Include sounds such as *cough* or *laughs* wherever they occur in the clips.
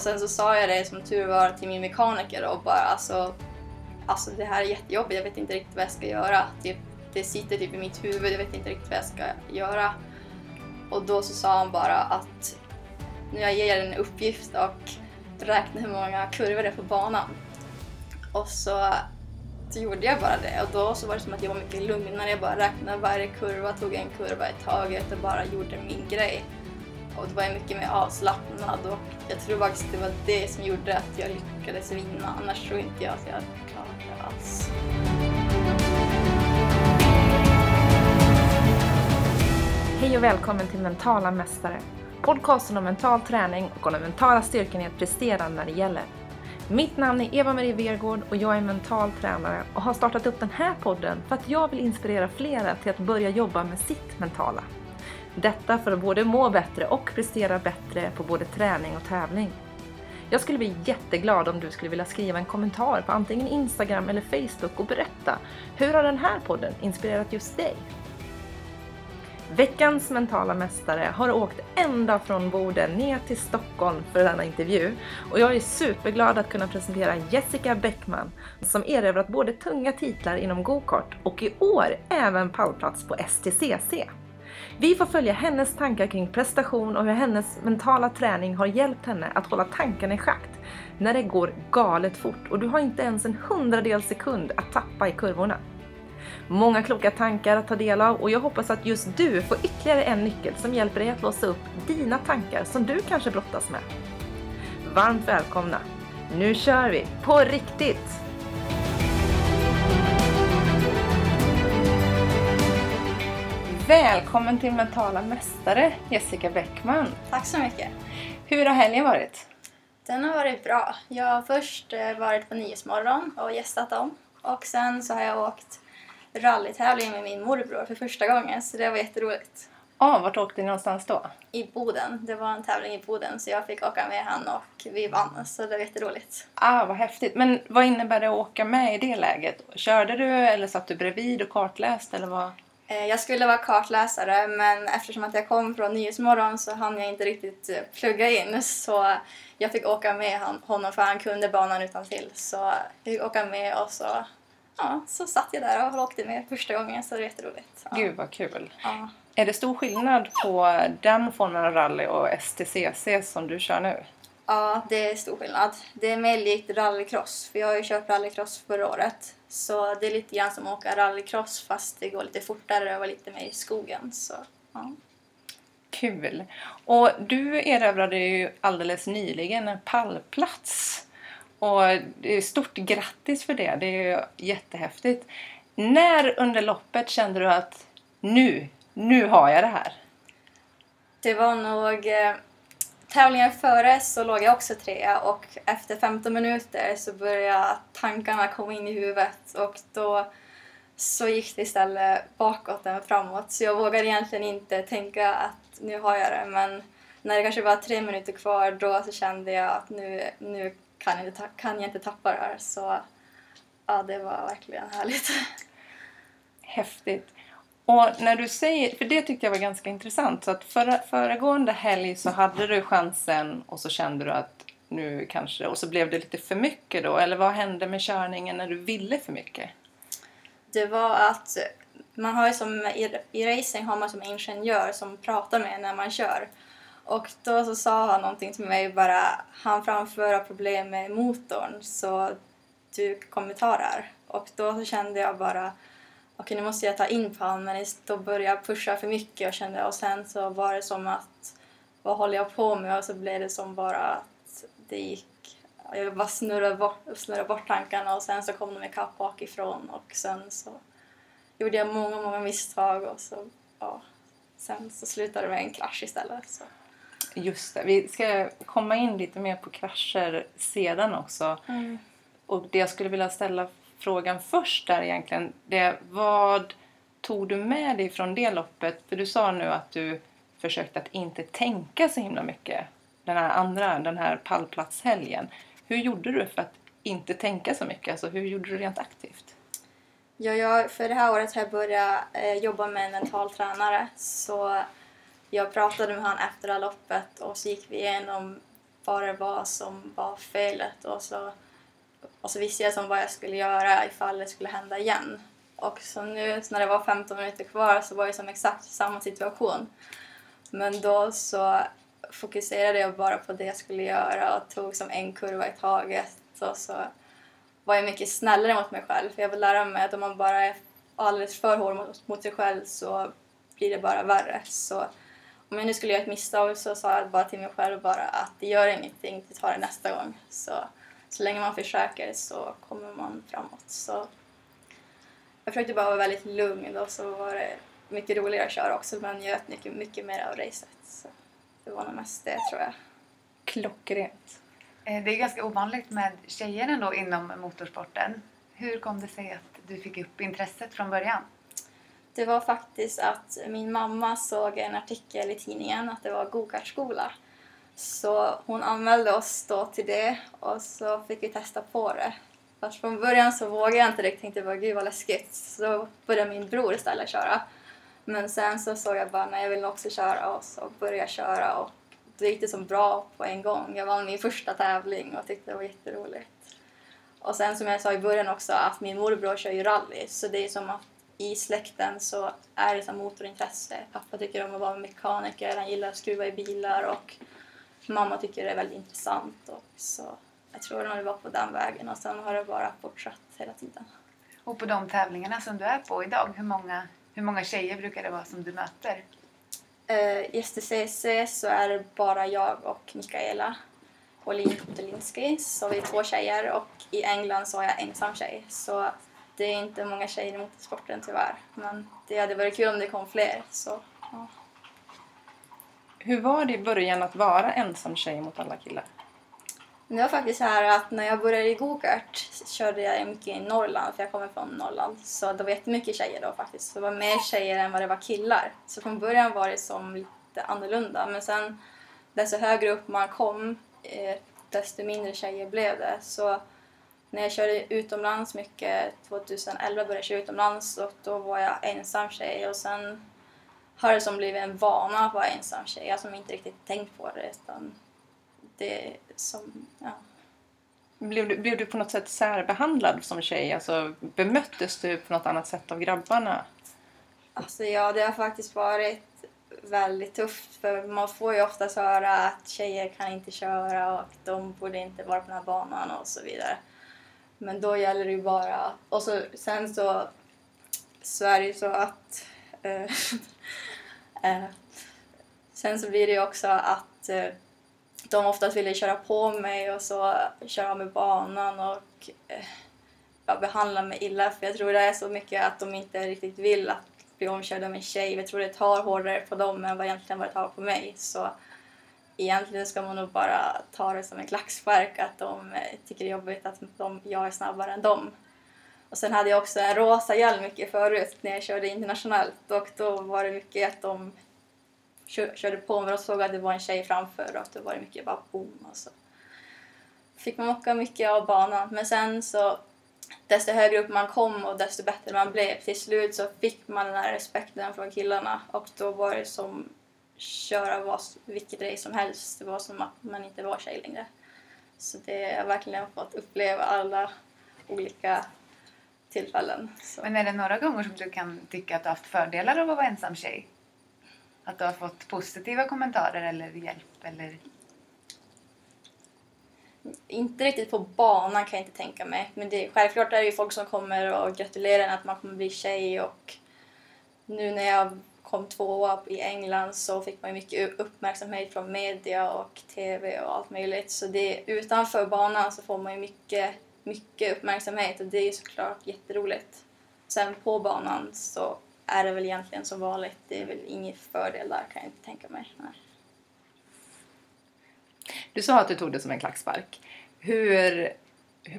Och sen så sa jag det som tur var till min mekaniker och bara alltså, alltså det här är jättejobbigt, jag vet inte riktigt vad jag ska göra. Typ, det sitter typ i mitt huvud, jag vet inte riktigt vad jag ska göra. Och då så sa han bara att nu jag ger dig en uppgift och räkna hur många kurvor det är på banan. Och så, så gjorde jag bara det och då så var det som att jag var mycket lugnare. Jag bara räknade varje kurva, tog en kurva i taget och bara gjorde min grej. Och då var jag mycket mer avslappnad och jag tror faktiskt det var det som gjorde att jag lyckades vinna. Annars tror inte jag att jag hade klarat det alls. Hej och välkommen till Mentala Mästare. Podcasten om mental träning och om den mentala styrkan i att prestera när det gäller. Mitt namn är Eva-Marie Vergård och jag är mental tränare och har startat upp den här podden för att jag vill inspirera flera till att börja jobba med sitt mentala. Detta för att både må bättre och prestera bättre på både träning och tävling. Jag skulle bli jätteglad om du skulle vilja skriva en kommentar på antingen Instagram eller Facebook och berätta hur har den här podden inspirerat just dig? Veckans mentala mästare har åkt ända från Boden ner till Stockholm för denna intervju och jag är superglad att kunna presentera Jessica Bäckman som erövrat både tunga titlar inom gokart och i år även pallplats på STCC. Vi får följa hennes tankar kring prestation och hur hennes mentala träning har hjälpt henne att hålla tankarna i schakt när det går galet fort och du har inte ens en hundradels sekund att tappa i kurvorna. Många kloka tankar att ta del av och jag hoppas att just du får ytterligare en nyckel som hjälper dig att låsa upp dina tankar som du kanske brottas med. Varmt välkomna! Nu kör vi! På riktigt! Välkommen till Mentala Mästare, Jessica Bäckman. Tack så mycket. Hur har helgen varit? Den har varit bra. Jag har först eh, varit på Nyhetsmorgon och gästat dem. Och sen så har jag åkt rallytävling med min morbror för första gången så det var jätteroligt. Ah, vart åkte ni någonstans då? I Boden. Det var en tävling i Boden så jag fick åka med han och vi vann så det var jätteroligt. Ah, vad häftigt. Men vad innebär det att åka med i det läget? Körde du eller satt du bredvid och kartläste eller vad? Eh, Jag skulle vara kartläsare men eftersom att jag kom från Nyhetsmorgon så hann jag inte riktigt eh, plugga in så jag fick åka med honom för han kunde banan utan till så jag fick åka med och så, ja, så satt jag där och åkte med första gången så det var jätteroligt. Ja. Gud vad kul. Ja. Är det stor skillnad på den formen av rally och STCC som du kör nu? Ja, det är stor skillnad. Det är mer likt rallycross för jag har ju kört rallycross förra året så det är lite grann som att åka rallycross fast det går lite fortare och lite mer i skogen. Så, ja. Kul! Och du erövrade ju alldeles nyligen en pallplats. Och stort grattis för det. Det är ju jättehäftigt. När under loppet kände du att nu, nu har jag det här? Det var nog... Tävlingen före så låg jag också trea och efter 15 minuter så började tankarna komma in i huvudet och då så gick det istället bakåt än framåt. Så jag vågade egentligen inte tänka att nu har jag det men när det kanske var tre minuter kvar då så kände jag att nu, nu kan, jag inte, kan jag inte tappa det här. Så ja, det var verkligen härligt. *laughs* Häftigt. Och när du säger, för det tyckte jag var ganska intressant, så att förra, föregående helg så hade du chansen och så kände du att nu kanske, och så blev det lite för mycket då, eller vad hände med körningen när du ville för mycket? det var att man har ju som i, i racing har man som ingenjör som pratar med när man kör. Och då så sa han någonting till mig bara, han framför problem med motorn så du kommer ta det här. Och då så kände jag bara, okej nu måste jag ta in då började jag pusha för mycket och kände, och sen så var det som att, vad håller jag på med? Och så blev det som bara att det gick jag bara snurrade bort, snurrade bort tankarna och sen så kom de ikapp bakifrån och sen så gjorde jag många, många misstag och så, ja, sen så slutade det med en krasch istället. Så. Just det, vi ska komma in lite mer på krascher sedan också. Och det jag skulle vilja ställa frågan först där egentligen, det vad tog du med dig från det loppet? För du sa nu att du försökte att inte tänka så himla mycket den här andra, den här pallplatshelgen. Hur gjorde du för att inte tänka så mycket? Alltså hur gjorde du rent aktivt? Ja, jag, för det här året har jag börjat eh, jobba med en mental tränare så jag pratade med honom efter det här loppet och så gick vi igenom vad det var som var felet och så, och så visste jag som vad jag skulle göra ifall det skulle hända igen. Och så nu när det var 15 minuter kvar så var det som exakt samma situation. Men då så fokuserade jag bara på det jag skulle göra och tog som en kurva i taget och så var jag mycket snällare mot mig själv. För jag vill lära mig att om man bara är alldeles för hård mot, mot sig själv så blir det bara värre. Så om jag nu skulle göra ett misstag så sa jag bara till mig själv bara att det gör ingenting, du tar det nästa gång. Så, så länge man försöker så kommer man framåt. Så jag försökte bara vara väldigt lugn och så var det mycket roligare att köra också men njöt mycket, mycket mer av racet. Så det var nog mest det tror jag. Klockrent. Eh, Det är ganska ovanligt med tjejer ändå inom motorsporten. Hur kom det sig att du fick upp intresset från början? Det var faktiskt att min mamma såg en artikel i tidningen att det var gokartskola. Så hon anmälde oss då till det och så fick vi testa på det. Fast från början så vågade jag inte riktigt, tänkte bara gud vad läskigt. Så började min bror istället köra. Men sen så såg jag bara, nej jag vill också köra och så började jag köra och då gick det så bra på en gång. Jag vann min första tävling och tyckte det var jätteroligt. Och sen som jag sa i början också att min morbror kör ju rally så det är som att i släkten så är det som motorintresse. Pappa tycker om att vara mekaniker, han gillar att skruva i bilar och mamma tycker det är väldigt intressant. Och så jag tror nog det var på den vägen och sen har det bara fortsatt hela tiden. Och på de tävlingarna som du är på idag, hur många, hur många tjejer brukar det vara som du möter? Uh, I STCC så är det bara jag och Mikaela Olin Potelinski, så vi är två tjejer och i England så är jag ensam tjej. Så det är inte många tjejer i motorsporten tyvärr. Men det hade varit kul om det kom fler. Så, ja. Hur var det i början att vara ensam tjej mot alla killar? Det var faktiskt så här att när jag började i gokart körde jag mycket i Norrland, för jag kommer från Norrland. Så det var jättemycket tjejer då faktiskt. Det var mer tjejer än vad det var killar. Så från början var det som lite annorlunda. Men sen desto högre upp man kom, eh, desto mindre tjejer blev det. Så när jag körde utomlands mycket, 2011 började jag köra utomlands och då var jag ensam tjej och sen har det som blivit en vana att vara ensam tjej. Jag som inte riktigt tänkt på det utan det som, ja. Blev du, blev du på något sätt särbehandlad som tjej? Alltså, bemöttes du på något annat sätt av grabbarna? Alltså ja, det har faktiskt varit väldigt tufft för man får ju oftast höra att tjejer kan inte köra och de borde inte vara på den här banan och så vidare. Men då gäller det ju bara... Och så, sen så, så är det ju så att... eh, *laughs* Eh, sen så blir det ju också att eh, de oftast ville köra på mig och så köra av med banan och eh, ja, behandla mig illa. För jag tror det är så mycket att de inte riktigt vill att bli omkörda av en tjej. Jag tror det tar hårdare på dem än vad egentligen vad det tar på mig. Så egentligen ska man nog bara ta det som en klackspark att de eh, tycker det är jobbigt att de, jag är snabbare än dem. Och sen hade jag också en rosa hjälm mycket förut när jag körde internationellt och då var det mycket att de körde på mig och såg att det var en tjej framför och det var mycket bara boom och så fick man åka mycket av banan. Men sen så desto högre upp man kom och desto bättre man blev. Till slut så fick man den här respekten från killarna och då var det som köra vad, vilket race som helst. Det var som att man inte var tjej längre. Så det jag har verkligen fått uppleva alla olika tillfällen. Så. Men är det några gånger som du kan tycka att du har haft fördelar av att vara ensam tjej? Att du har fått positiva kommentarer eller hjälp eller... Inte riktigt på banan kan jag inte tänka mig. Men det, självklart är det ju folk som kommer och gratulerar en att man kommer bli tjej och nu när jag kom tvåa i England så fick man mycket uppmärksamhet från media och TV och allt möjligt. Så det, utanför banan så får man ju mycket, mycket uppmärksamhet och det är såklart jätteroligt. Sen på banan så är det väl egentligen som vanligt. Det är väl ingen fördel där kan jag inte tänka mig. Nej. Du sa att du tog det som en klackspark. Hur,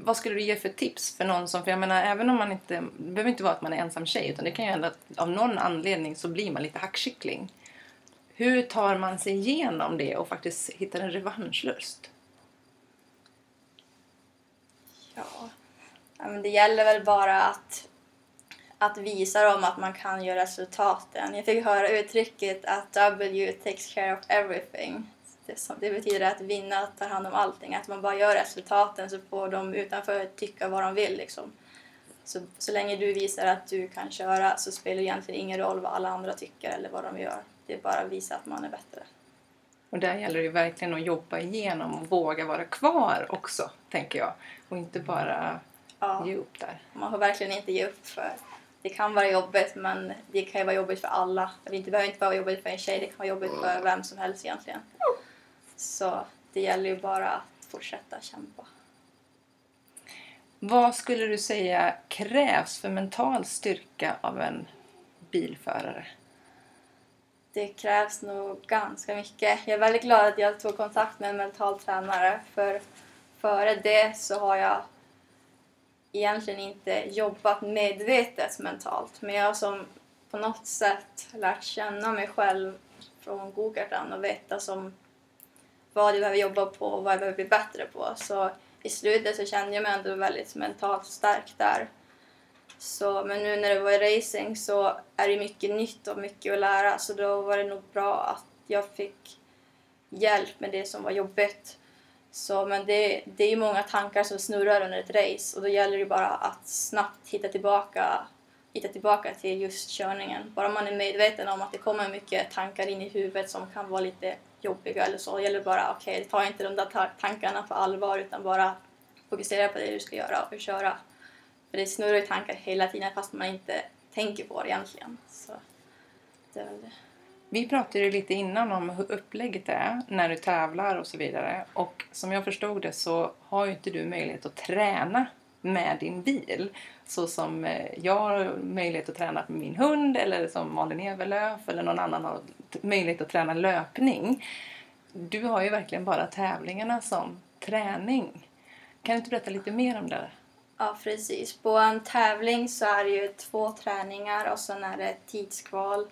vad skulle du ge för tips för någon som, för jag menar även om man inte, det behöver inte vara att man är ensam tjej utan det kan ju hända att av någon anledning så blir man lite hackkyckling. Hur tar man sig igenom det och faktiskt hittar en revanschlust? Ja. ja men det gäller väl bara att, att visa dem att man kan göra resultaten. Jag fick höra uttrycket att W takes care of everything. det, som, det betyder att vinna, tar hand om allting. Att man bara gör resultaten så får de utanför tycka vad de vill. Liksom. Så, så länge du visar att du kan köra så spelar det egentligen ingen roll vad alla andra tycker eller vad de gör. Det är bara att visa att man är bättre. Och där gäller det ju verkligen att jobba igenom och våga vara kvar också, tänker jag. Och inte bara Ja. ge upp där. Man får verkligen inte ge upp för det kan vara jobbigt men det kan ju vara jobbigt för alla. Det behöver inte vara jobbigt för en tjej, det kan vara jobbigt för vem som helst egentligen. Så det gäller ju bara att fortsätta kämpa. Vad skulle du säga krävs för mental styrka av en bilförare? Det krävs nog ganska mycket. Jag är väldigt glad att jag tog kontakt med en mental tränare för före det så har jag egentligen inte jobbat medvetet mentalt men jag har som på något sätt lärt känna mig själv från gokarten och veta som vad jag behöver jobba på och vad jag behöver bli bättre på. Så i slutet så kände jag mig ändå väldigt mentalt stark där. Så, men nu när det var i racing så är det mycket nytt och mycket att lära så då var det nog bra att jag fick hjälp med det som var jobbigt. Så, men det, det är många tankar som snurrar under ett race och då gäller det bara att snabbt hitta tillbaka, hitta tillbaka till just körningen. Bara man är medveten om att det kommer mycket tankar in i huvudet som kan vara lite jobbiga eller så, gäller det bara okej, okay, ta inte de där tankarna på allvar utan bara fokusera på det du ska göra och köra. För det snurrar ju tankar hela tiden fast man inte tänker på det egentligen. Så det är väl det. Vi pratade ju lite innan om hur upplägget är när du tävlar och så vidare. Och som jag förstod det så har ju inte du möjlighet att träna med din bil. Så som eh, jag har möjlighet att träna med min hund eller som Malin Evelöf eller någon annan har möjlighet att träna löpning. Du har ju verkligen bara tävlingarna som träning. Kan du inte berätta lite mer om det? Ja, precis. På en tävling så är det ju två träningar och sen är det tidskval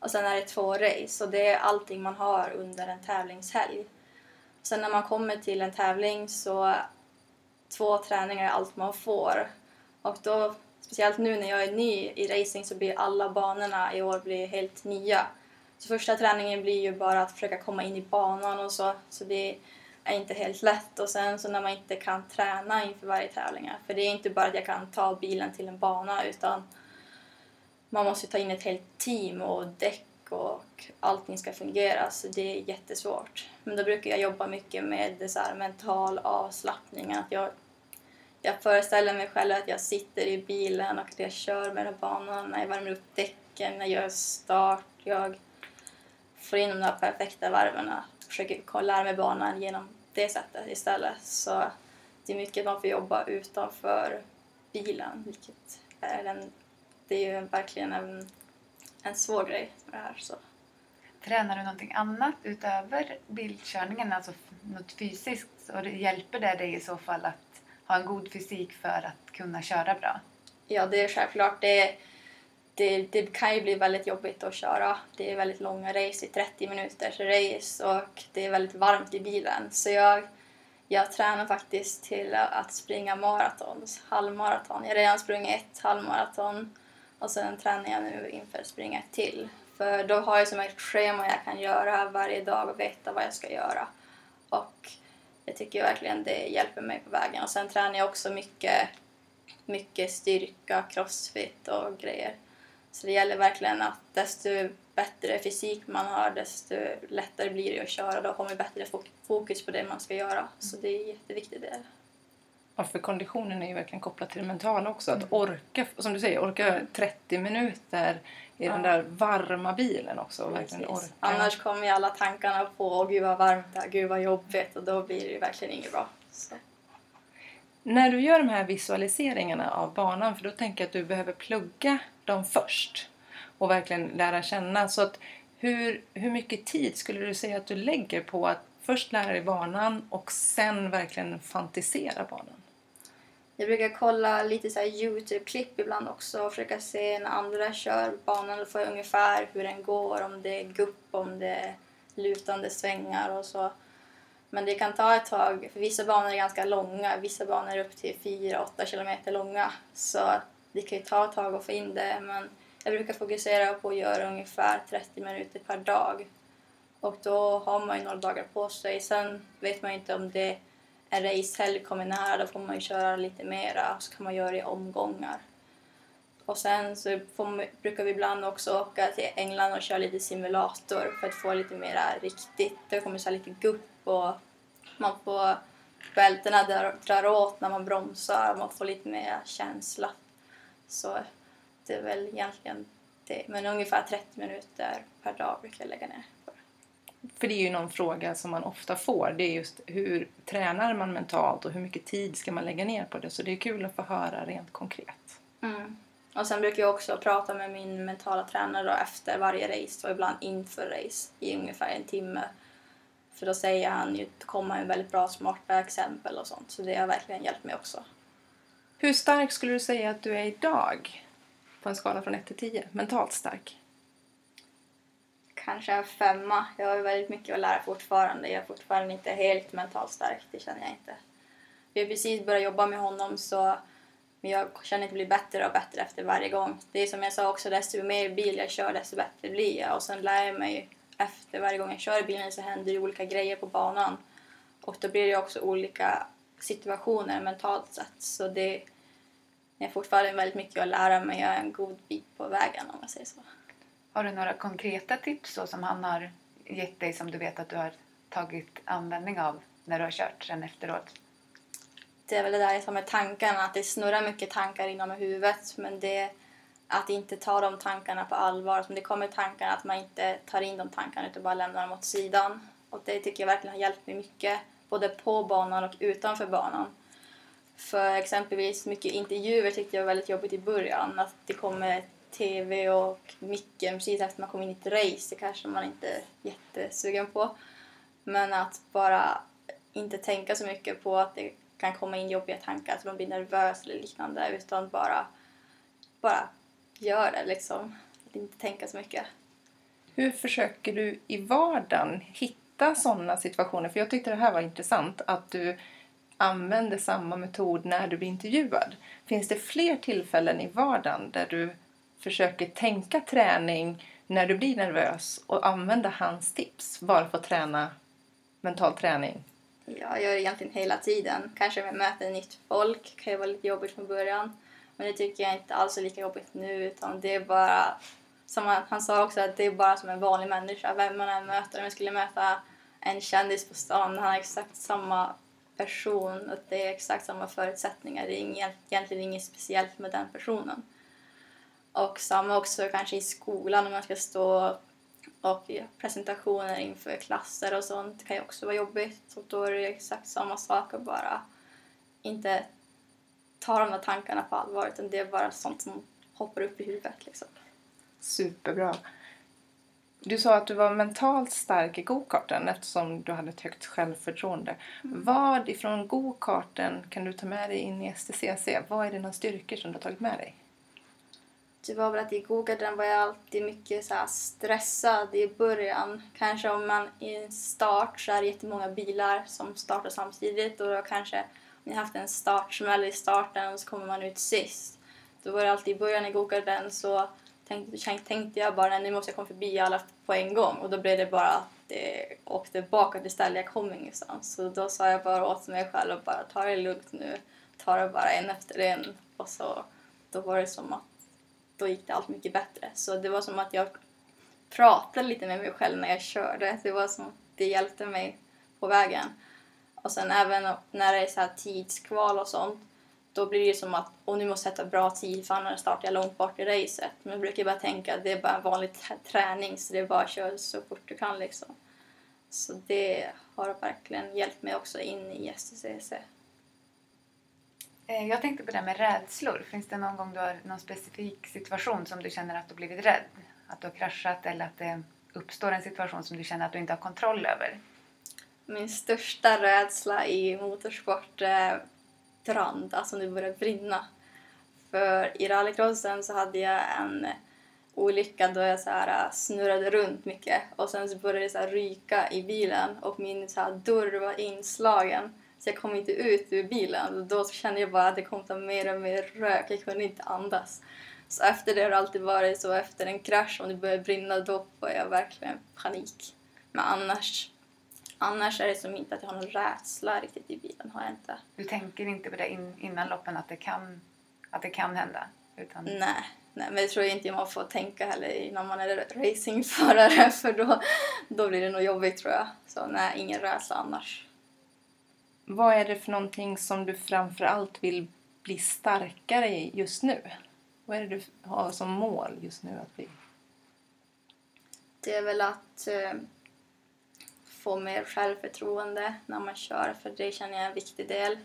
och sen är det två race och det är allting man har under en tävlingshelg. Sen när man kommer till en tävling så två träningar är allt man får. Och då, speciellt nu när jag är ny i racing så blir alla banorna i år blir helt nya. Så första träningen blir ju bara att försöka komma in i banan och så. Så det är inte helt lätt. Och sen så när man inte kan träna inför varje tävling. För det är inte bara att jag kan ta bilen till en bana utan man måste ta in ett helt team och däck och allting ska fungera så det är jättesvårt. Men då brukar jag jobba mycket med så här mental avslappning. Att jag, jag föreställer mig själv att jag sitter i bilen och att jag kör med den banan, när jag värmer upp däcken, när jag gör start. Jag får in de där perfekta varven försöker lära mig banan genom det sättet istället. Så det är mycket man får jobba utanför bilen, vilket är den det är ju verkligen en, en svår grej med det här. Så. Tränar du någonting annat utöver bildkörningen, alltså något fysiskt? Och det hjälper det dig i så fall att ha en god fysik för att kunna köra bra? Ja, det är självklart. Det, det, det kan ju bli väldigt jobbigt att köra. Det är väldigt långa race, i 30 minuters race och det är väldigt varmt i bilen. Så jag, jag tränar faktiskt till att springa maraton, halvmaraton. Jag har redan sprungit ett halvmaraton och sen tränar jag nu inför att springa till. För då har jag som ett schema jag kan göra varje dag och veta vad jag ska göra. Och jag tycker verkligen det hjälper mig på vägen. Och sen tränar jag också mycket, mycket styrka, crossfit och grejer. Så det gäller verkligen att desto bättre fysik man har desto lättare blir det att köra. Då har man bättre fokus på det man ska göra. Så det är jätteviktigt. Det. För konditionen är ju verkligen kopplad till det mentala också. Att orka, som du säger, orka 30 minuter i ja. den där varma bilen också. verkligen orka. Annars kommer ju alla tankarna på åh gud vad varmt det är, gud vad jobbigt och då blir det verkligen inget bra. Så. När du gör de här visualiseringarna av banan, för då tänker jag att du behöver plugga dem först och verkligen lära känna. Så att hur, hur mycket tid skulle du säga att du lägger på att först lära dig banan och sen verkligen fantisera banan? Jag brukar kolla lite så Youtube-klipp ibland också och försöka se när andra kör banan och få ungefär hur den går, om det är gupp, om det är lutande svängar och så. Men det kan ta ett tag, för vissa banor är ganska långa, vissa banor är upp till 4-8 kilometer långa. Så det kan ju ta ett tag att få in det, men jag brukar fokusera på att göra ungefär 30 minuter per dag. Och då har man ju några dagar på sig. Sen vet man ju inte om det en racehelg kommer nära, då får man ju köra lite mera. Så kan man göra det i omgångar. Och sen så får, brukar vi ibland också åka till England och köra lite simulator för att få lite mera riktigt. Det kommer så lite gupp och man får bältena drar, drar åt när man bromsar och man får lite mer känsla. Så det är väl egentligen det. Men ungefär 30 minuter per dag brukar jag lägga ner. För det är ju någon fråga som man ofta får. Det är just hur tränar man mentalt och hur mycket tid ska man lägga ner på det? Så det är kul att få höra rent konkret. Mm. Och sen brukar jag också prata med min mentala tränare efter varje race och ibland inför race i ungefär en timme. För då säger han ju, kommer han väldigt bra smarta exempel och sånt. Så det har verkligen hjälpt mig också. Hur stark skulle du säga att du är idag? På en skala från 1 till 10. Mentalt stark? Kanske en femma. Jag har väldigt mycket att lära fortfarande. Jag är fortfarande inte helt mentalt stark, det känner jag inte. Vi har precis börjat jobba med honom så men jag känner att det blir bättre och bättre efter varje gång. Det är som jag sa också, desto mer bil jag kör desto bättre blir jag. Och sen lär jag mig efter varje gång jag kör bilen så händer det olika grejer på banan. Och då blir det också olika situationer mentalt sett. Så det är fortfarande väldigt mycket att lära mig. Jag är en god bit på vägen om man säger så. Har du några konkreta tips så som han har gett dig som du vet att du har tagit användning av när du har kört sen efteråt? det är väl det där som med tankarna, att det snurrar mycket tankar inom huvudet men det att inte ta de tankarna på allvar. Som det kommer tankar att man inte tar in de tankarna utan bara lämnar dem åt sidan. Och det tycker jag verkligen har hjälpt mig mycket, både på banan och utanför banan. För exempelvis mycket intervjuer tyckte jag var väldigt jobbigt i början. Att det kommer TV och micken precis efter man kom in i ett race. Det kanske man inte är jättesugen på. Men att bara inte tänka så mycket på att det kan komma in jobbiga tankar, att man blir nervös eller liknande. Utan bara, bara gör det liksom. Att inte tänka så mycket. Hur försöker du i vardagen hitta sådana situationer? För jag tyckte det här var intressant att du använder samma metod när du blir intervjuad. Finns det fler tillfällen i vardagen där du försöker tänka träning när du blir nervös och använda hans tips bara för att träna mental träning? jag gör det egentligen hela tiden. Kanske när jag nytt folk kan ju vara lite jobbigt från början. Men det tycker jag inte alls är lika jobbigt nu utan det är bara som han, han sa också att det är bara som en vanlig människa. Vem man än möter. Om jag skulle möta en kändis på stan, han är exakt samma person och det är exakt samma förutsättningar. Det är ingen, egentligen inget speciellt med den personen. Och samma också kanske i skolan om man ska stå och presentationer inför klasser och sånt kan ju också vara jobbigt. Och då är det exakt samma sak att bara inte ta de där tankarna på allvar utan det är bara sånt som hoppar upp i huvudet. Liksom. Superbra. Du sa att du var mentalt stark i gokarten eftersom du hade ett högt självförtroende. Mm. Vad ifrån gokarten kan du ta med dig in i STCC? Vad är dina styrkor som du har tagit med dig? Det var väl att i Gogarden var jag alltid mycket så stressad i början. Kanske om man i en start så är det jättemånga bilar som startar samtidigt och då kanske om jag haft en startsmäll i starten och så kommer man ut sist. Då var det alltid i början i Gogarden så tänkte, tänkte jag bara nu måste jag komma förbi alla på en gång och då blev det bara att det åkte bakåt istället, jag kom ingenstans. Så då sa jag bara åt mig själv att bara ta det lugnt nu, ta det bara en efter en och så då var det som att då gick det allt mycket bättre. Så det var som att jag pratade lite med mig själv när jag körde. Det var som att det hjälpte mig på vägen. Och sen även när det är så här tidskval och sånt då blir det som att och nu måste jag sätta bra tid för annars startar jag långt bort i racet. Men jag brukar bara tänka att det är bara en vanlig träning så det är bara att köra så fort du kan liksom. Så det har verkligen hjälpt mig också in i STCC. Eh, jag tänkte på det här med rädslor. Finns det någon gång du har någon specifik situation som du känner att du blivit rädd? Att du har kraschat eller att det uppstår en situation som du känner att du inte har kontroll över? Min största rädsla i motorsport är brand, alltså när det börjar brinna. För i rallycrossen så hade jag en olycka då jag så här eh, snurrade runt mycket och sen så började det så ryka i bilen och min så dörr var inslagen jag kom inte ut ur bilen. Då kände jag bara att det kom ta mer och mer rök. Jag kunde inte andas. Så efter det har det alltid varit så efter en krasch, om det börjar brinna, då får jag verkligen panik. Men annars, annars är det som inte att jag har någon rädsla riktigt i bilen. Har jag inte. Du tänker inte på det in, innan loppen att det kan, att det kan hända? Utan... Nej, nej, men det tror jag inte man får tänka heller innan man är racingförare *laughs* för då, då blir det nog jobbigt tror jag. Så nej, ingen rädsla annars. Vad är det för någonting som du framför allt vill bli starkare i just nu? Vad är det du har som mål just nu att bli? Det är väl att eh, få mer självförtroende när man kör, för det känner jag är en viktig del.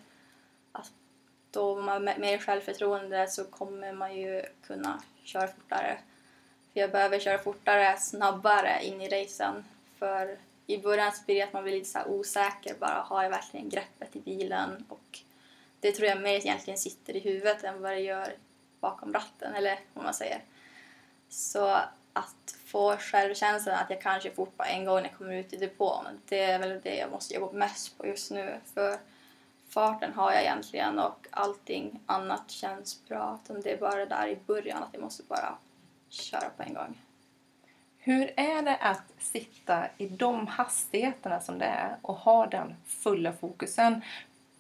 Att då man har mer självförtroende så kommer man ju kunna köra fortare. För jag behöver köra fortare, snabbare in i racen. För i början så blir det att man blir lite så osäker. Bara, har jag verkligen greppet i bilen? Och det tror jag mer egentligen sitter i huvudet än vad det gör bakom ratten, eller vad man säger. Så att få självkänslan att jag kanske fort på en gång när jag kommer ut i depån, det är väl det jag måste jobba mest på just nu. För farten har jag egentligen och allting annat känns bra. Det är bara det där i början att jag måste bara köra på en gång. Hur är det att sitta i de hastigheterna som det är och ha den fulla fokusen?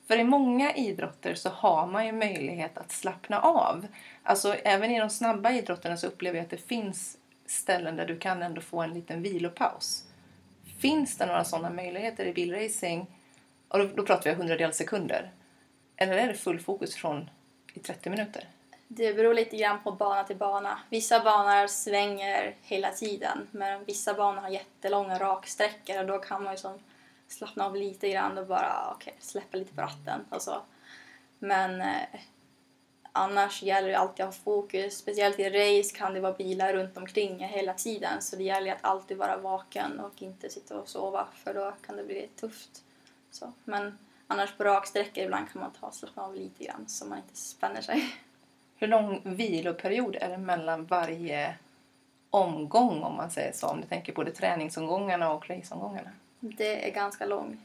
För i många idrotter så har man ju möjlighet att slappna av. Alltså även i de snabba idrotterna så upplever jag att det finns ställen där du kan ändå få en liten vilopaus. Finns det några sådana möjligheter i bilracing? Och då, då pratar vi hundradels sekunder. Eller är det full fokus från i 30 minuter? Det beror lite grann på bana till bana. Vissa banor svänger hela tiden men vissa banor har jättelånga raksträckor och då kan man ju som slappna av lite grann och bara okay, släppa lite på ratten och så. Men eh, annars gäller det alltid att ha fokus. Speciellt i race kan det vara bilar runt omkring hela tiden så det gäller att alltid vara vaken och inte sitta och sova för då kan det bli tufft. Så. Men annars på raksträckor ibland kan man ta och slappna av lite grann så man inte spänner sig. Hur lång viloperiod är det mellan varje omgång om man säger så? Om du tänker både träningsomgångarna och raceomgångarna? Det är ganska lång.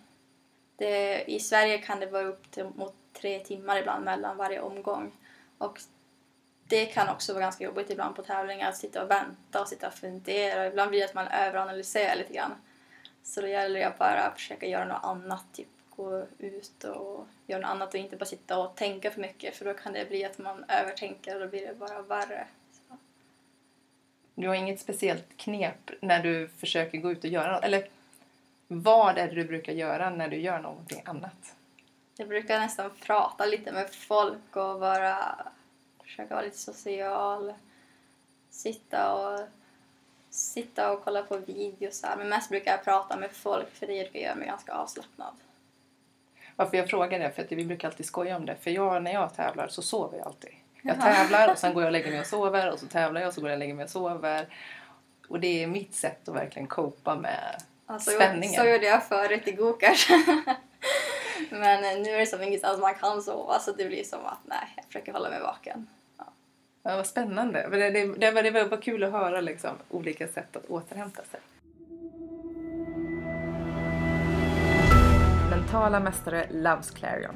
Det, I Sverige kan det vara upp till mot tre timmar ibland mellan varje omgång. Och det kan också vara ganska jobbigt ibland på tävlingar att sitta och vänta och sitta och fundera. Ibland blir det att man överanalyserar lite grann. Så då gäller det att bara försöka göra något annat, typ gå ut och göra något annat och inte bara sitta och tänka för mycket för då kan det bli att man övertänker och då blir det bara värre. Så. Du har inget speciellt knep när du försöker gå ut och göra något? Eller vad är det du brukar göra när du gör någonting annat? Jag brukar nästan prata lite med folk och bara försöka vara lite social. Sitta och, sitta och kolla på videos. Men mest brukar jag prata med folk för det gör mig ganska avslappnad. Varför jag frågar det för att vi brukar alltid skoja om det. För jag, när jag tävlar så sover jag alltid. Jag tävlar och sen går jag och lägger mig och sover och så tävlar jag och så går jag och lägger mig och sover. Och det är mitt sätt att verkligen copa med Alltså, spänningen. Så gjorde jag förut i gokart. *laughs* Men eh, nu är det som ingenstans man kan sova så det blir som att nej, jag försöker hålla mig vaken. Ja. Ja, vad spännande. Det, det, det, var, det var kul att höra liksom, olika sätt att återhämta sig. Mentala mästare loves Clarion.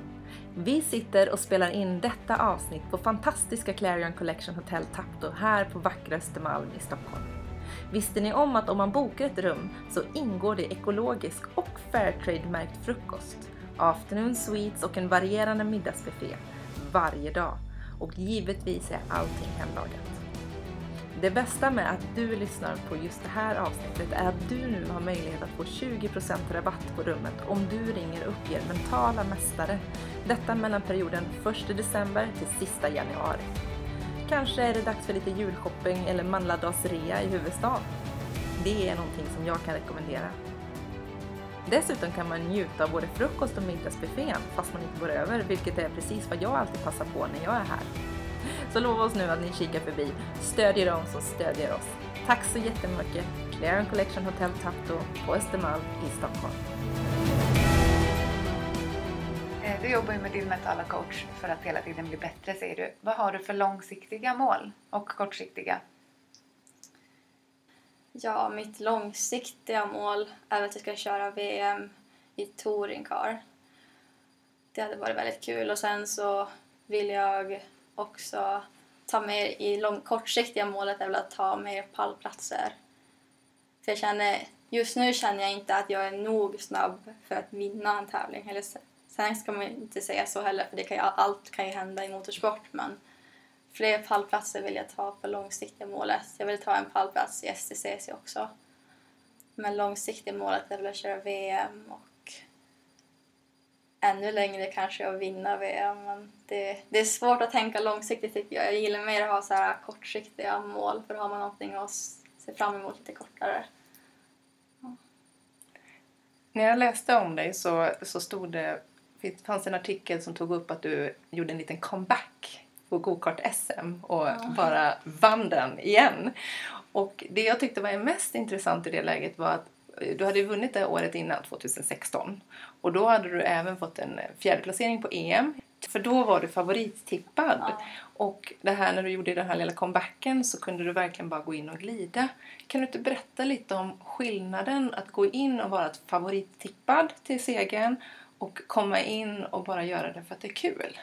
Vi sitter och spelar in detta avsnitt på fantastiska Clarion Collection Hotel Tapto här på vackra Östermalm i Stockholm. Visste ni om att om man bokar ett rum så ingår det ekologisk och Fairtrade-märkt frukost, afternoon sweets och en varierande middagsbuffé varje dag. Och givetvis är allting hemlagat. Det bästa med att du lyssnar på just det här avsnittet är att du nu har möjlighet att få 20% rabatt på rummet om du ringer och uppger mentala mästare. Detta mellan perioden 1 december till sista januari. Kanske är det dags för lite julshopping eller manladagsrea i huvudstaden. Det är någonting som jag kan rekommendera. Dessutom kan man njuta av både frukost och middagsbuffén fast man inte går över, vilket är precis vad jag alltid passar på när jag är här. Så lova oss nu att ni kikar förbi, stödjer dem som stödjer oss. Tack så jättemycket! Clarion Collection Hotel Tapto på Östermalm i Stockholm. Eh, Du jobbar ju med din mentala coach för att hela tiden bli bättre säger du. Vad har du för långsiktiga mål och kortsiktiga? Ja, mitt långsiktiga mål är att jag ska köra VM i touring car. Det hade varit väldigt kul och sen så vill jag också ta med i lång, kortsiktiga målet är väl att ta mer pallplatser. För jag känner just nu känner jag inte att jag är nog snabb för att vinna en tävling. Eller sen ska man inte säga så heller för det kan ju, allt kan ju hända i motorsport men fler pallplatser vill jag ta på långsiktiga målet. Jag vill ta en pallplats i STCC också. Men långsiktiga målet är väl att köra VM och ännu längre kanske att vinna VM. Men det, det är svårt att tänka långsiktigt tycker jag. Jag gillar mer att ha så här kortsiktiga mål för då har man någonting att se fram emot lite kortare. Ja. När jag läste om dig så, så stod det, det fanns en artikel som tog upp att du gjorde en liten comeback på gokart-SM och ja. bara vann den igen. Och det jag tyckte var mest intressant i det läget var att du hade vunnit det året innan, 2016. Och då hade du även fått en fjärde placering på EM. För då var du favorittippad. Ja. Och det här när du gjorde den här lilla comebacken så kunde du verkligen bara gå in och glida. Kan du inte berätta lite om skillnaden att gå in och vara favorittippad till segern och komma in och bara göra det för att det är kul?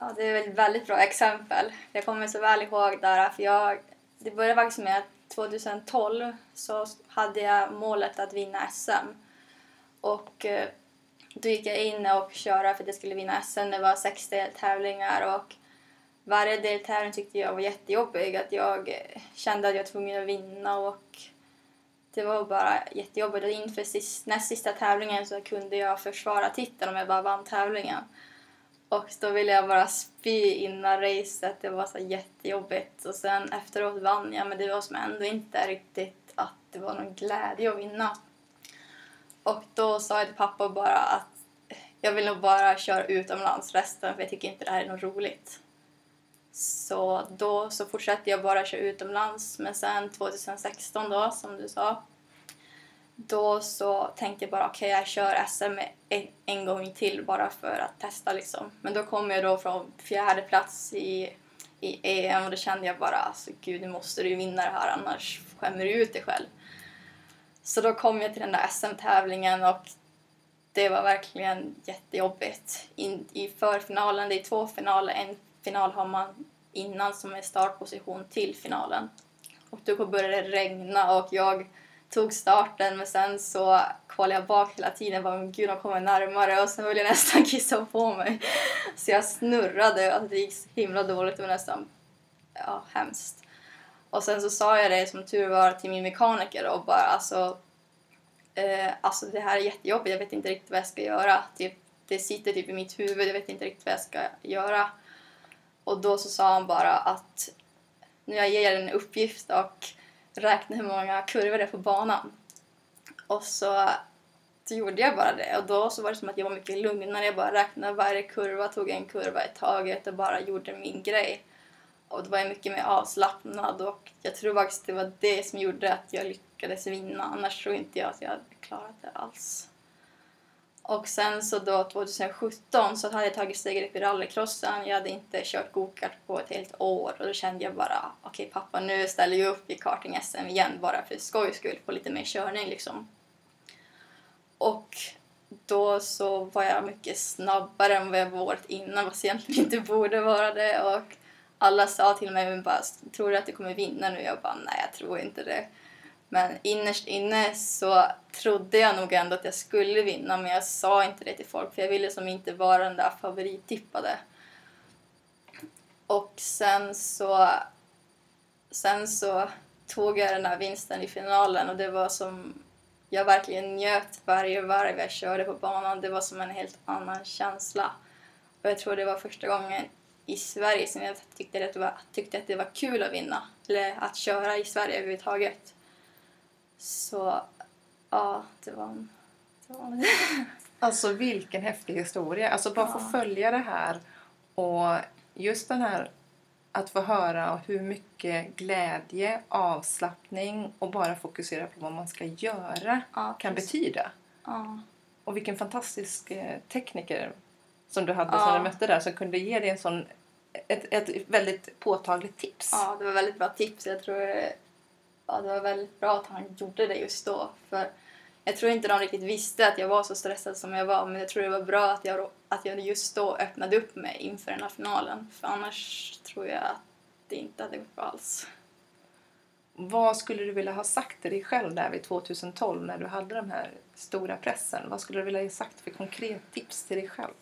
Ja, det är ett väldigt bra exempel. Jag kommer så väl ihåg där, för jag, det började faktiskt med att 2012 så hade jag målet att vinna SM. Och eh, då gick jag in och körde för att jag skulle vinna SM. Det var sex deltävlingar och varje deltävling tyckte jag var jättejobbig. Att jag eh, kände att jag var tvungen att vinna och det var bara jättejobbigt. Och inför sist, näst sista tävlingen så kunde jag försvara titeln om jag bara vann tävlingen. Och då ville jag bara spy innan racet. Det var så jättejobbigt. Och sen efteråt vann jag men det var som ändå inte riktigt att det var någon glädje att vinna. Och då sa jag till pappa bara att jag vill nog bara köra utomlands resten för jag tycker inte det här är något roligt. Så då så fortsatte jag bara köra utomlands men sen 2016 då som du sa då så tänkte jag bara okej okay, jag kör SM en, en gång till bara för att testa liksom. Men då kom jag då från fjärde plats i, i EM och då kände jag bara alltså gud nu måste du vinna det här annars skämmer du ut dig själv. Så då kom jag till den där SM-tävlingen och det var verkligen jättejobbigt. In, I förfinalen, det är två finaler, en final har man innan som är startposition till finalen. Och då började det regna och jag tog starten men sen så kvalade jag bak hela tiden. Bara, Gud, de kommer närmare och sen ville jag nästan *laughs* kissa på mig. Så jag snurrade och det gick så himla dåligt. Det var nästan ja, hemskt. Och sen så sa jag det som tur var till min mekaniker och bara alltså, eh, alltså det här är jättejobbigt, jag vet inte riktigt vad jag ska göra. Typ, det sitter typ i mitt huvud, jag vet inte riktigt vad jag ska göra. Och då så sa han bara att nu jag ger en uppgift och räkna hur många kurvor det är på banan. Och så, så gjorde jag bara det och då så var det som att jag var mycket lugnare. Jag bara räknade varje kurva, tog en kurva i taget och bara gjorde min grej. Och då var jag mycket mer avslappnad och jag tror faktiskt det var det som gjorde att jag lyckades vinna. Annars tror inte jag att jag hade klarat det alls. Och sen så då 2017 så hade jag tagit steget upp i rallycrossen. Jag hade inte kört gokart på ett helt år och då kände jag bara okej okay, pappa nu ställer jag upp i karting-SM igen bara för skojs skull på lite mer körning liksom. Och då så var jag mycket snabbare än vad jag var året innan fast egentligen inte borde vara det och alla sa till mig bara tror du att du kommer vinna nu? Jag bara nej jag tror inte det. Men innerst inne så trodde jag nog ändå att jag skulle vinna men jag sa inte det till folk för jag ville som inte vara den där favorittippade. Och sen så, sen så tog jag den där vinsten i finalen och det var som jag verkligen njöt varje varv jag körde på banan. Det var som en helt annan känsla. Och jag tror det var första gången i Sverige som jag tyckte att det var, tyckte att det var kul att vinna. Eller att köra i Sverige överhuvudtaget. Så ja, det var... Det var... *laughs* alltså vilken häftig historia. Alltså bara ja. få följa det här och just den här att få höra hur mycket glädje, avslappning och bara fokusera på vad man ska göra ja, kan betyda. Ja. Och vilken fantastisk eh, tekniker som du hade ja. som du mötte där som kunde ge dig en sån, ett, ett väldigt påtagligt tips. Ja, det var väldigt bra tips. Jag tror ja, det var väldigt bra att han gjorde det just då. För jag tror inte de riktigt visste att jag var så stressad som jag var men jag tror det var bra att jag, att jag just då öppnade upp mig inför den här finalen. För annars tror jag att det inte hade gått bra alls. Vad skulle du vilja ha sagt till dig själv där vid 2012 när du hade den här stora pressen? Vad skulle du vilja ha sagt för konkret tips till dig själv?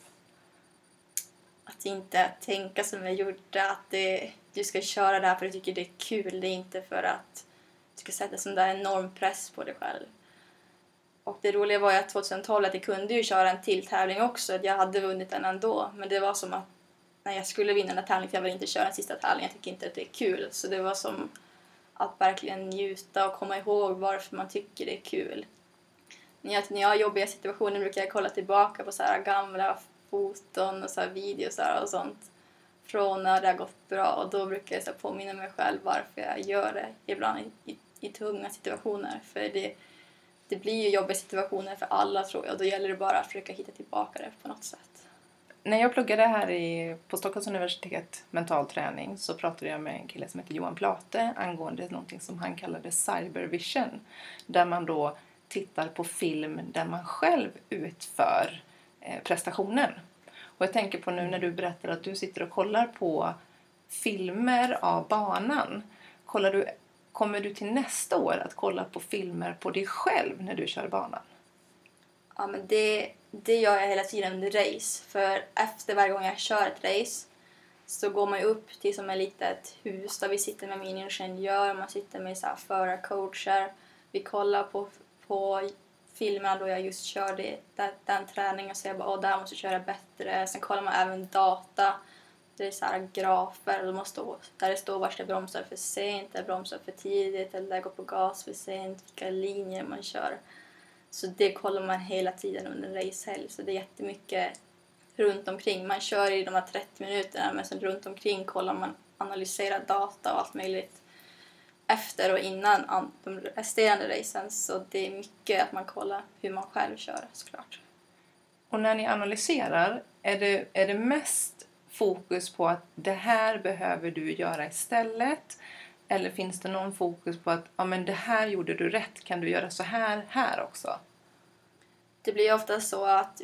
Att inte tänka som jag gjorde, att det, du ska köra det här för att du tycker det är kul. Det är inte för att ska sätta sån där enorm press på dig själv. Och det roliga var ju att 2012 att jag kunde ju köra en till tävling också. Jag hade vunnit den ändå. Men det var som att när jag skulle vinna den här tävlingen, för jag vill inte köra den sista tävlingen, jag tycker inte att det är kul. Så det var som att verkligen njuta och komma ihåg varför man tycker det är kul. När jag, när jag har jobbiga situationer brukar jag kolla tillbaka på så här gamla foton och så här videos och sånt från när det har gått bra och då brukar jag så påminna mig själv varför jag gör det ibland i, tunga situationer. För det, det blir ju jobbiga situationer för alla tror jag då gäller det bara att försöka hitta tillbaka det på något sätt. När jag pluggade här i, på Stockholms universitet mental träning så pratade jag med en kille som heter Johan Plate angående någonting som han kallade cybervision. Där man då tittar på film där man själv utför eh, prestationen. Och jag tänker på nu när du berättar att du sitter och kollar på filmer av banan. Kollar du, kommer du till nästa år att kolla på filmer på dig själv när du kör banan? Ja, men det, det gör jag hela tiden under race. För efter varje gång jag kör ett race så går man upp till som ett litet hus där vi sitter med min ingenjör, man sitter med så här förarcoacher. Vi kollar på, på filmerna då jag just körde den, den träningen och säger bara åh, där måste jag köra bättre. Sen kollar man även data. Det är så här grafer det måste, där det står vart jag bromsar för sent, jag bromsar för tidigt eller jag går på gas för sent, vilka linjer man kör. Så det kollar man hela tiden under en racehelg. Så det är jättemycket runt omkring. Man kör i de här 30 minuterna men sen runt omkring kollar man, analyserar data och allt möjligt efter och innan de resterande racen. Så det är mycket att man kollar hur man själv kör såklart. Och när ni analyserar, är det, är det mest fokus på att det här behöver du göra istället? Eller finns det någon fokus på att ja, men det här gjorde du rätt, kan du göra så här här också? Det blir ofta så att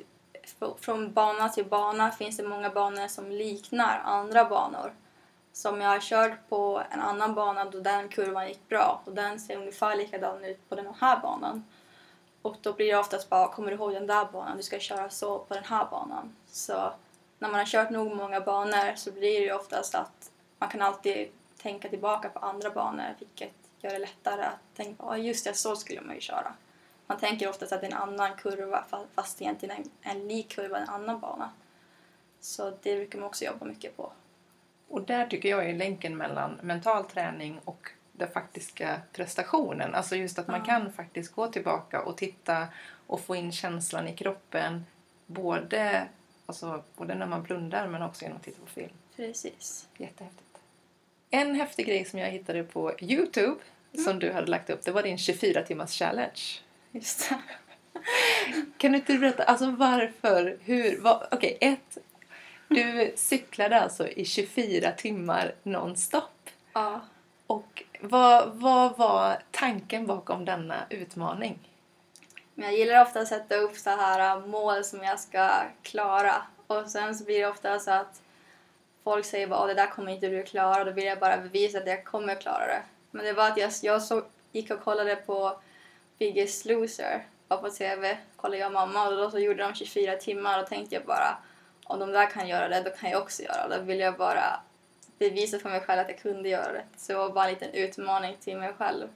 från bana till bana finns det många banor som liknar andra banor. Som jag har kört på en annan bana då den kurvan gick bra och den ser ungefär likadan ut på den här banan. Och då blir det oftast bara, ah, kommer du ihåg den där banan? Du ska köra så på den här banan. Så när man har kört nog många banor så blir det oftast att man kan alltid tänka tillbaka på andra banor vilket gör det lättare att tänka på, just det, så skulle man ju köra. Man tänker oftast att det är en annan kurva fast egentligen en, en lik kurva en annan bana. Så det brukar man också jobba mycket på. Och där tycker jag är länken mellan mental träning och den faktiska prestationen. Alltså just att man kan faktiskt gå tillbaka och titta och få in känslan i kroppen både, alltså, både när man blundar men också genom att titta på film. Precis. Jättehäftigt. En häftig grej som jag hittade på Youtube mm. som du hade lagt upp, det var din 24 timmars challenge. Just det. *laughs* Kan du inte berätta, alltså varför, hur, vad, okej, okay, ett, du cyklade alltså i 24 timmar nonstop. Ja. Och vad, vad var tanken bakom denna utmaning? Men jag gillar ofta att sätta upp så här äh, mål som jag ska klara. Och sen så blir det ofta så att folk säger bara det där kommer inte du klara. Då vill jag bara bevisa att jag kommer klara det. Men det var att jag, jag så, gick och kollade på Biggest Loser på TV. Kollade jag och mamma och då så gjorde de 24 timmar och tänkte jag bara om de där kan göra det, då kan jag också göra det. Då vill jag bara bevisa för mig själv att jag kunde göra det. Så det var bara en liten utmaning till mig själv.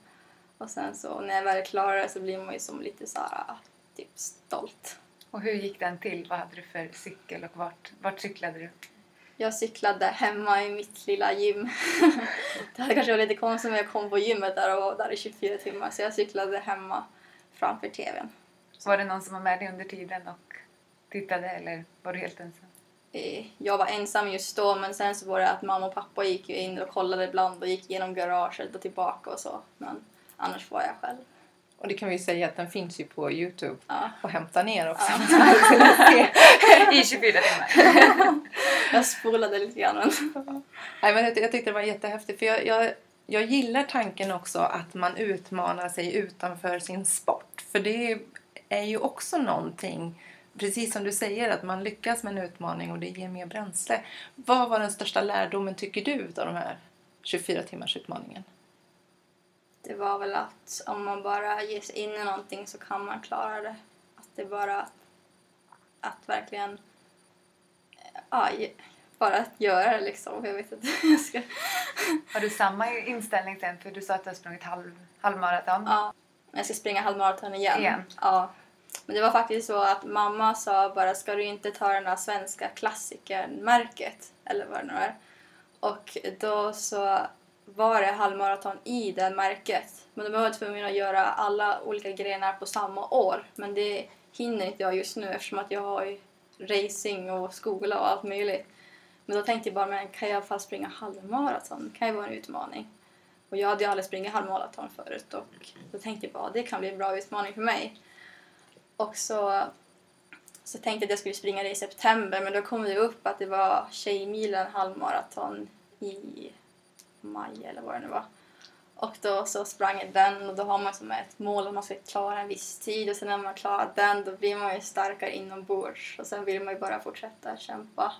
Och sen så när jag väl klarade det så blir man ju som lite så här, typ stolt. Och hur gick den till? Vad hade du för cykel och vart, vart cyklade du? Jag cyklade hemma i mitt lilla gym. *laughs* det hade kanske varit lite konstigt om jag kom på gymmet där och var där i 24 timmar. Så jag cyklade hemma framför TVn. Var det någon som var med dig under tiden och tittade eller var du helt ensam? Eh, jag var ensam just då men sen så var det att mamma och pappa gick in och kollade ibland och gick igenom garaget och tillbaka och så. Men annars var jag själv. Och det kan vi säga att den finns ju på Youtube ja. och hämta ner också. Ja. *laughs* *laughs* I 24 timmar. *laughs* jag spolade lite grann. Nej, men jag, jag tyckte det var jättehäftigt för jag, jag, jag gillar tanken också att man utmanar sig utanför sin sport. För det är ju också någonting, precis som du säger, att man lyckas med en utmaning och det ger mer bränsle. Vad var den största lärdomen tycker du av de här 24 timmars utmaningen? Det var väl att om man bara ger sig in i någonting så kan man klara det. Att det bara att, att verkligen ja, ge- bara att göra det liksom. Jag vet inte *laughs* jag ska... Har du samma inställning sen? För du sa att du har sprungit halv, halvmaraton. Ja, jag ska springa halvmaraton igen. Igen. Ja. Men det var faktiskt så att mamma sa bara ska du inte ta den där svenska klassikermärket eller vad det nu är. Och då så var det halvmaraton i det märket. Men de var tvungna att göra alla olika grenar på samma år. Men det hinner inte jag just nu eftersom att jag har racing och skola och allt möjligt. Men då tänkte jag bara, men kan jag i alla fall springa halvmaraton? Det kan ju vara en utmaning. Och jag hade ju aldrig sprungit halvmaraton förut och då tänkte jag bara, det kan bli en bra utmaning för mig. Och så, så tänkte jag att jag skulle springa det i september men då kom det upp att det var Tjejmilen halvmaraton i maj eller vad det nu var. Och då så sprang jag den och då har man som ett mål att man ska klara en viss tid och sen när man klarar den då blir man ju starkare inombords och sen vill man ju bara fortsätta kämpa.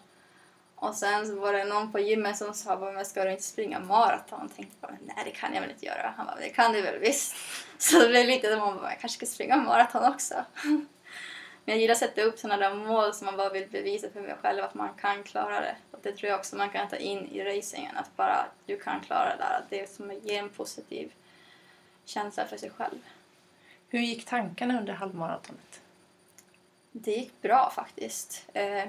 Och sen så var det någon på gymmet som sa bara, men ska du inte springa maraton? Jag tänkte bara, nej det kan jag väl inte göra. Han bara, det kan du väl visst. *laughs* Så det blev lite som man bara, jag kanske ska springa maraton också. *laughs* Men jag gillar att sätta upp sådana där mål som man bara vill bevisa för mig själv att man kan klara det. Och det tror jag också man kan ta in i racingen, att bara du kan klara det där. Det är som ger en positiv känsla för sig själv. Hur gick tankarna under halvmaratonet? Det gick bra faktiskt. Eh,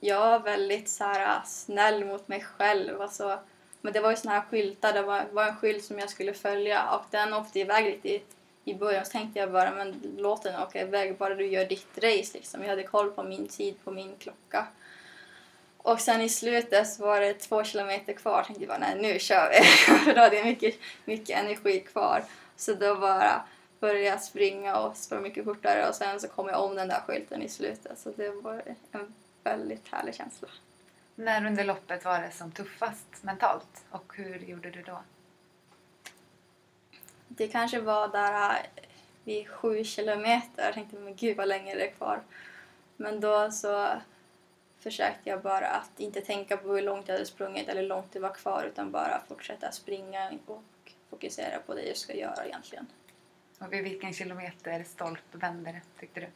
Jag var väldigt så här, snäll mot mig själv. Alltså, men det var ju såna här skyltar. Det var, var en skylt som jag skulle följa och den åkte iväg lite i, början. Så tänkte jag bara, men låt den åka iväg bara du gör ditt race. Liksom. Jag hade koll på min tid på min klocka. Och sen i slutet så var det två kilometer kvar. Jag tänkte bara, nej nu kör vi. *laughs* För då hade jag mycket, mycket energi kvar. Så då bara började jag springa och sprang mycket fortare och sen så kom jag om den där skylten i slutet. Så det var en väldigt härlig känsla. När under loppet var det som tuffast mentalt och hur gjorde du då? Det kanske var där äh, vid sju kilometer. Jag tänkte, men gud vad länge det är kvar. Men då så försökte jag bara att inte tänka på hur långt jag hade sprungit eller hur långt det var kvar utan bara fortsätta springa och fokusera på det jag ska göra egentligen. Och vid vilken kilometer stolpe vände det, tyckte du?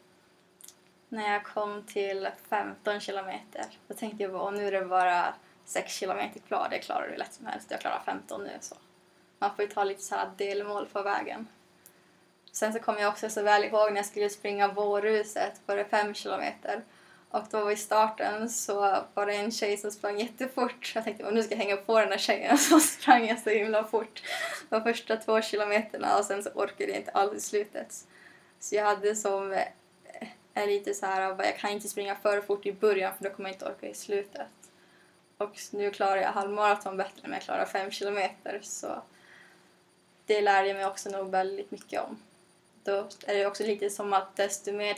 När jag kom till 15 kilometer då tänkte jag bara, nu är det bara 6 kilometer kvar. Det klarar du lätt som helst. Jag klarar 15 nu. så. Man får ju ta lite så här delmål på vägen. Sen så kommer jag också så väl ihåg när jag skulle springa vårruset var det 5 kilometer. Och då vid starten så var det en tjej som sprang jättefort. Jag tänkte nu ska jag hänga på den här tjejen. *laughs* Så sprang jag så himla fort de första två kilometerna och sen så orkade jag inte alls i slutet. Så jag hade som eh, en lite så här, jag kan inte springa för fort i början för då kommer jag inte orka i slutet. Och nu klarar jag halvmaraton bättre än jag klarar fem kilometer så det lärde jag mig också nog väldigt mycket om. Då är det också lite som att desto mer,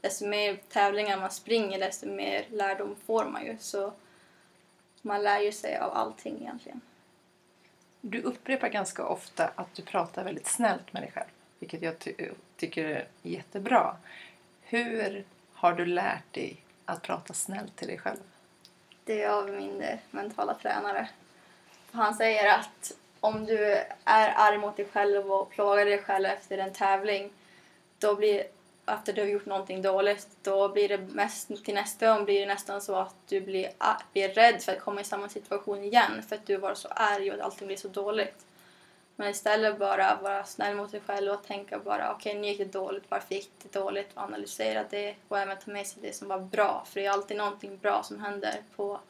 desto mer tävlingar man springer desto mer lärdom får man ju. Så man lär ju sig av allting egentligen. Du upprepar ganska ofta att du pratar väldigt snällt med dig själv, vilket jag ty- tycker är jättebra. Hur har du lärt dig att prata snällt till dig själv? Det är av min mentala tränare. Han säger att om du är arg mot dig själv och plågar dig själv efter en tävling då blir, efter du har gjort någonting dåligt, då blir det mest, till nästa gång blir det nästan så att du blir, blir rädd för att komma i samma situation igen för att du var så arg och att allting blir så dåligt. Men istället bara vara snäll mot dig själv och tänka bara okej nu gick det dåligt, varför gick det dåligt och analysera det och även ta med sig det som var bra för det är alltid någonting bra som händer på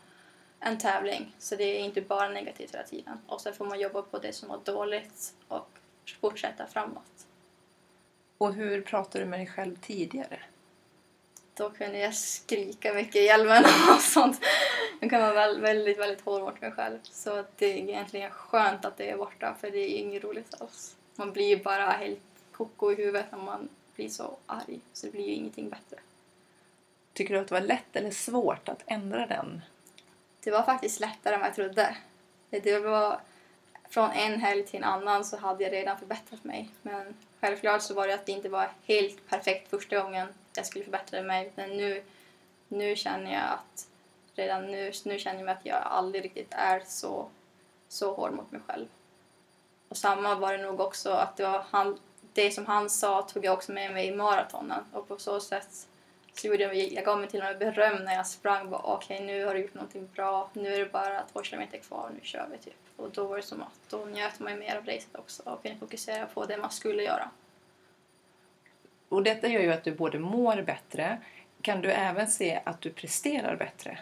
en tävling så det är inte bara negativt hela tiden. Och sen får man jobba på det som var dåligt och fortsätta framåt. Och hur pratar du med dig själv tidigare? Då kunde jag skrika mycket i hjälmen *laughs* och sånt. Jag kan vara väl- väldigt, väldigt hård mot mig själv. Så det är egentligen skönt att det är borta för det är inget roligt alls. Man blir ju bara helt koko i huvudet när man blir så arg. Så det blir ju ingenting bättre. Tycker du att det var lätt eller svårt att ändra den? Det var faktiskt lättare än vad jag trodde. Det- var, från en helg till en annan så hade jag redan förbättrat mig. Men självklart så var det att det inte var helt perfekt första gången jag skulle förbättra mig. Men nu, nu känner jag att redan nu, nu känner jag att jag aldrig riktigt är så, så hård mot mig själv. Och samma var det nog också att det var han, det som han sa tog jag också med mig i maratonen och på så sätt så gjorde jag, jag gav mig till och med beröm när jag sprang. Okej, okay, nu har du gjort någonting bra. Nu är det bara två kilometer kvar. Nu kör vi typ. Och då var det som att då njöt man mer av racet också och kunde fokusera på det man skulle göra. Och detta gör ju att du både mår bättre. Kan du även se att du presterar bättre?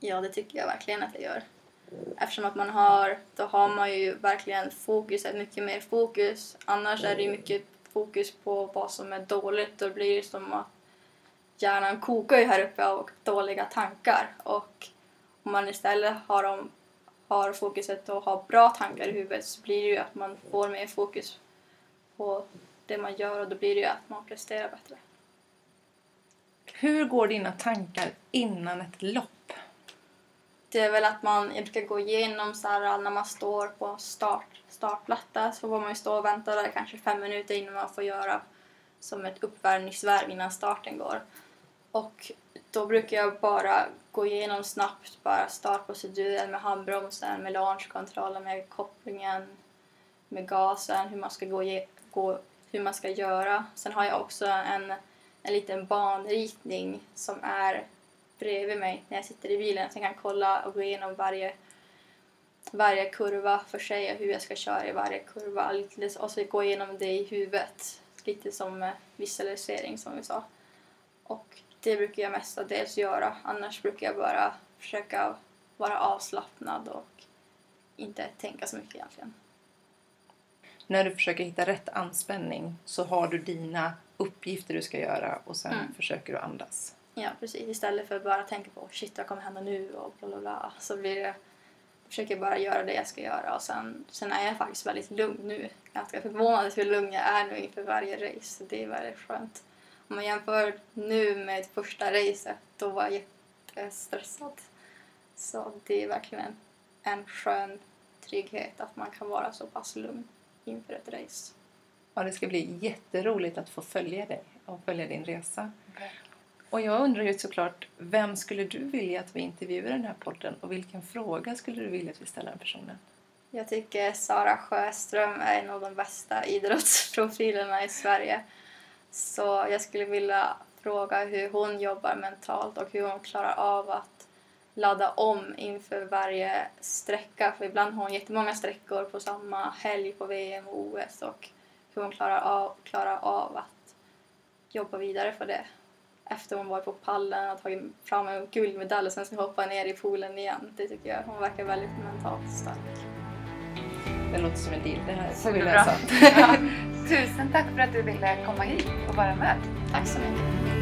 Ja, det tycker jag verkligen att jag gör. Eftersom att man har, då har man ju verkligen fokus, mycket mer fokus. Annars är det mycket fokus på vad som är dåligt. Då blir det som att hjärnan kokar ju här uppe av dåliga tankar. Och om man istället har, dem, har fokuset och har bra tankar i huvudet så blir det ju att man får mer fokus på det man gör och då blir det ju att man presterar bättre. Hur går dina tankar innan ett lopp? Det är väl att man, jag brukar gå igenom så här, när man står på start, startplatta så får man ju stå och vänta där kanske fem minuter innan man får göra som ett uppvärmningsvärv innan starten går. Och då brukar jag bara gå igenom snabbt bara startproceduren med handbromsen, med launchkontrollen, med kopplingen, med gasen, hur man ska gå, gå hur man ska göra. Sen har jag också en, en liten banritning som är bredvid mig när jag sitter i bilen. Så jag kan kolla och gå igenom varje, varje kurva för sig och hur jag ska köra i varje kurva. och så gå igenom det i huvudet. Lite som eh, visualisering som vi sa. Och det brukar jag mestadels göra. Annars brukar jag bara försöka vara avslappnad och inte tänka så mycket egentligen när du försöker hitta rätt anspänning så har du dina uppgifter du ska göra och sen mm. försöker du andas. Ja, precis. Istället för att bara tänka på shit, vad kommer hända nu och bla bla bla. Så blir det, försöker bara göra det jag ska göra och sen, sen är jag faktiskt väldigt lugn nu. Ganska förvånad hur lugn jag är nu inför varje race. Det är väldigt skönt. Om man jämför nu med första racet, då var jag jättestressad. Så det är verkligen en skön trygghet att man kan vara så pass lugn inför ett race. Ja, det ska bli jätteroligt att få följa dig och följa din resa. Och jag undrar ju såklart, vem skulle du vilja att vi intervjuar i den här podden och vilken fråga skulle du vilja att vi ställer den personen? Jag tycker Sara Sjöström är en av de bästa idrottsprofilerna i Sverige. Så jag skulle vilja fråga hur hon jobbar mentalt och hur hon klarar av att ladda om inför varje sträcka. För ibland har hon jättemånga sträckor på samma helg på VM och OS och hur hon klarar av, klarar av att jobba vidare för det. Efter hon varit på pallen och tagit fram en guldmedalj och sen ska hoppa ner i poolen igen. Det tycker jag. Hon verkar väldigt mentalt stark. Det låter som en deal. Det här får vi läsa. *laughs* *laughs* Tusen tack för att du ville komma hit och vara med. Tack så mycket.